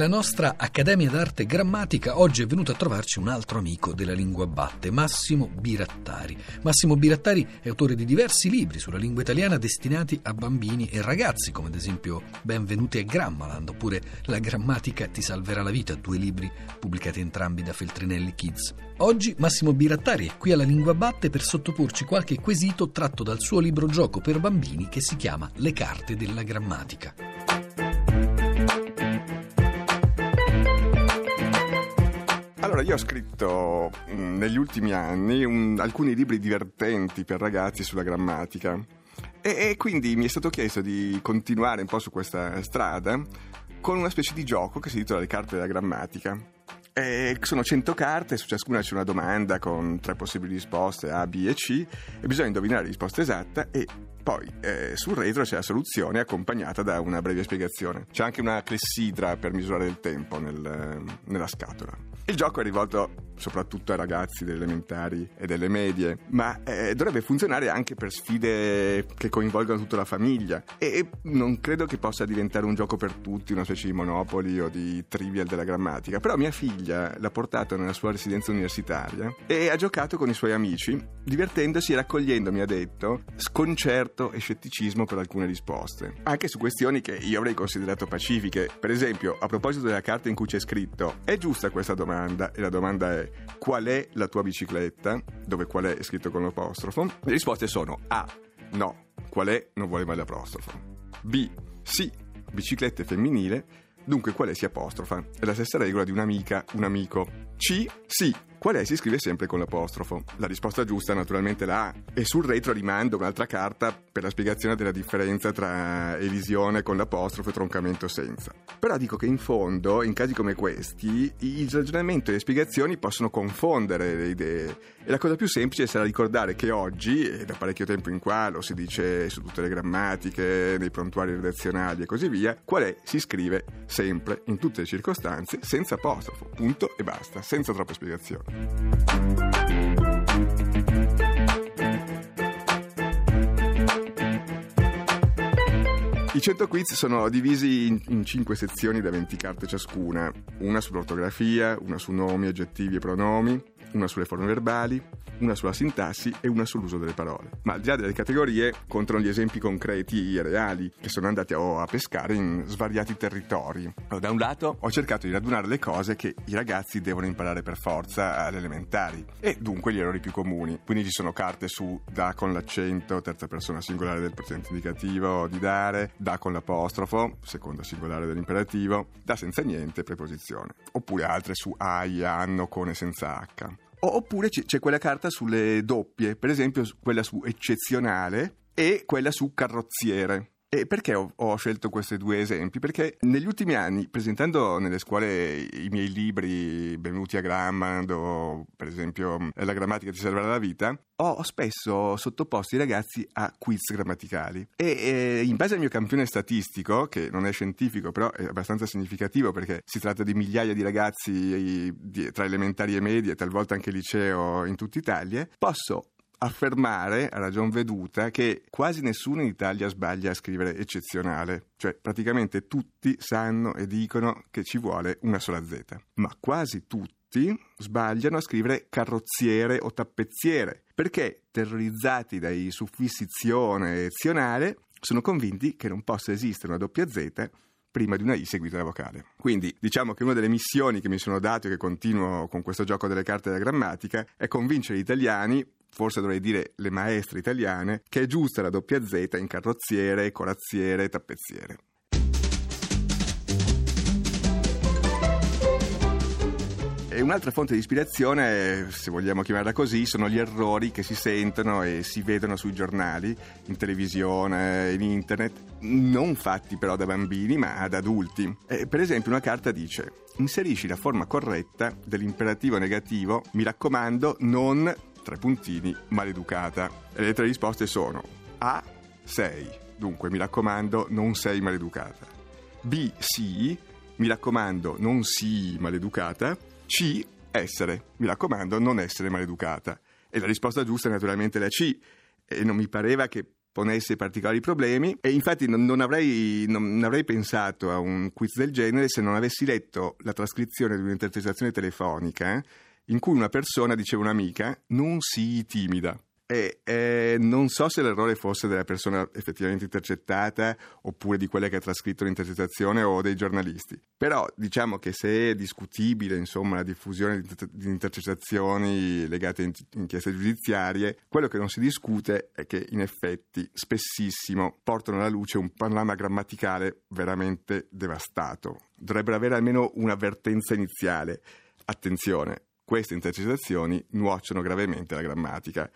Nella nostra Accademia d'Arte Grammatica oggi è venuto a trovarci un altro amico della lingua batte, Massimo Birattari. Massimo Birattari è autore di diversi libri sulla lingua italiana destinati a bambini e ragazzi, come ad esempio Benvenuti a Grammaland oppure La grammatica ti salverà la vita, due libri pubblicati entrambi da Feltrinelli Kids. Oggi Massimo Birattari è qui alla Lingua Batte per sottoporci qualche quesito tratto dal suo libro gioco per bambini che si chiama Le carte della grammatica. Allora, io ho scritto mh, negli ultimi anni un, alcuni libri divertenti per ragazzi sulla grammatica e, e quindi mi è stato chiesto di continuare un po' su questa strada con una specie di gioco che si intitola Le carte della grammatica. E sono 100 carte, su ciascuna c'è una domanda con tre possibili risposte A, B e C e bisogna indovinare la risposta esatta e poi eh, sul retro c'è la soluzione accompagnata da una breve spiegazione. C'è anche una clessidra per misurare il tempo nel, nella scatola. Il gioco è rivolto soprattutto ai ragazzi delle elementari e delle medie, ma eh, dovrebbe funzionare anche per sfide che coinvolgono tutta la famiglia e non credo che possa diventare un gioco per tutti, una specie di Monopoli o di Trivial della grammatica, però mia figlia l'ha portato nella sua residenza universitaria e ha giocato con i suoi amici, divertendosi e raccogliendo, mi ha detto, sconcerto e scetticismo per alcune risposte, anche su questioni che io avrei considerato pacifiche. Per esempio, a proposito della carta in cui c'è scritto, è giusta questa domanda? E la domanda è qual è la tua bicicletta, dove qual è? È scritto con l'apostrofo. Le risposte sono A, no, qual è? Non vuole mai l'apostrofo. B, sì, bicicletta è femminile, dunque qual è? Si apostrofa. È la stessa regola di un'amica, un amico. C, sì, qual è? Si scrive sempre con l'apostrofo. La risposta giusta è naturalmente la A. E sul retro rimando un'altra carta per la spiegazione della differenza tra elisione con l'apostrofo e troncamento senza. Però dico che in fondo, in casi come questi, il ragionamento e le spiegazioni possono confondere le idee e la cosa più semplice sarà ricordare che oggi, e da parecchio tempo in qua lo si dice su tutte le grammatiche, nei prontuari redazionali e così via, qual è si scrive sempre, in tutte le circostanze, senza apostrofo, punto e basta, senza troppe spiegazioni. I 100 quiz sono divisi in, in 5 sezioni da 20 carte ciascuna, una sull'ortografia, una su nomi, aggettivi e pronomi, una sulle forme verbali, una sulla sintassi e una sull'uso delle parole. Ma al di là delle categorie, contano gli esempi concreti e reali che sono andati a, pescare in svariati territori. Allora, da un lato ho cercato di radunare le cose che i ragazzi devono imparare per forza alle elementari e dunque gli errori più comuni. Quindi ci sono carte su da con l'accento, terza persona singolare del presente indicativo di dare, da con l'apostrofo, seconda singolare dell'imperativo, da senza niente, preposizione. Oppure altre su ai, hanno, con e senza H. Oppure c'è quella carta sulle doppie, per esempio quella su eccezionale e quella su carrozziere. E perché ho, ho, scelto questi due esempi? Perché negli ultimi anni, presentando nelle scuole i miei libri Benvenuti a Grammar o per esempio La grammatica ti salverà la vita, ho spesso sottoposto i ragazzi a quiz grammaticali e, e in base al mio campione statistico, che non è scientifico però è abbastanza significativo perché si tratta di migliaia di ragazzi tra elementari e medie, talvolta anche liceo in tutta Italia, posso affermare a ragion veduta che quasi nessuno in Italia sbaglia a scrivere eccezionale, cioè praticamente tutti sanno e dicono che ci vuole una sola Z, ma quasi tutti sbagliano a scrivere carrozziere o tappezziere, perché terrorizzati dai suffissi zione e zionale sono convinti che non possa esistere una doppia Z prima di una I seguita da vocale. Quindi diciamo che una delle missioni che mi sono dato e che continuo con questo gioco delle carte della grammatica è convincere gli italiani forse dovrei dire le maestre italiane, che è giusta la doppia Z in carrozziere, corazziere, tappezziere. E un'altra fonte di ispirazione, se vogliamo chiamarla così, sono gli errori che si sentono e si vedono sui giornali, in televisione, in internet, non fatti però da bambini ma da adulti. E per esempio una carta dice inserisci la forma corretta dell'imperativo negativo, mi raccomando, non tre puntini, maleducata. E le tre risposte sono A, sei, dunque mi raccomando non sei maleducata. B, sì, mi raccomando non sii maleducata. C, essere, mi raccomando non essere maleducata. E la risposta giusta è naturalmente la C. E non mi pareva che ponesse particolari problemi e infatti non, non, avrei, non, avrei, pensato a un quiz del genere se non avessi letto la trascrizione di un'intercettazione telefonica in cui una persona diceva un'amica non sii timida. E eh, non so se l'errore fosse della persona effettivamente intercettata oppure di quella che ha trascritto l'intercettazione o dei giornalisti. Però diciamo che se è discutibile insomma, la diffusione di intercettazioni legate a inchieste giudiziarie, quello che non si discute è che in effetti spessissimo portano alla luce un panorama grammaticale veramente devastato. Dovrebbero avere almeno un'avvertenza iniziale. Attenzione, queste intercettazioni nuociono gravemente alla grammatica.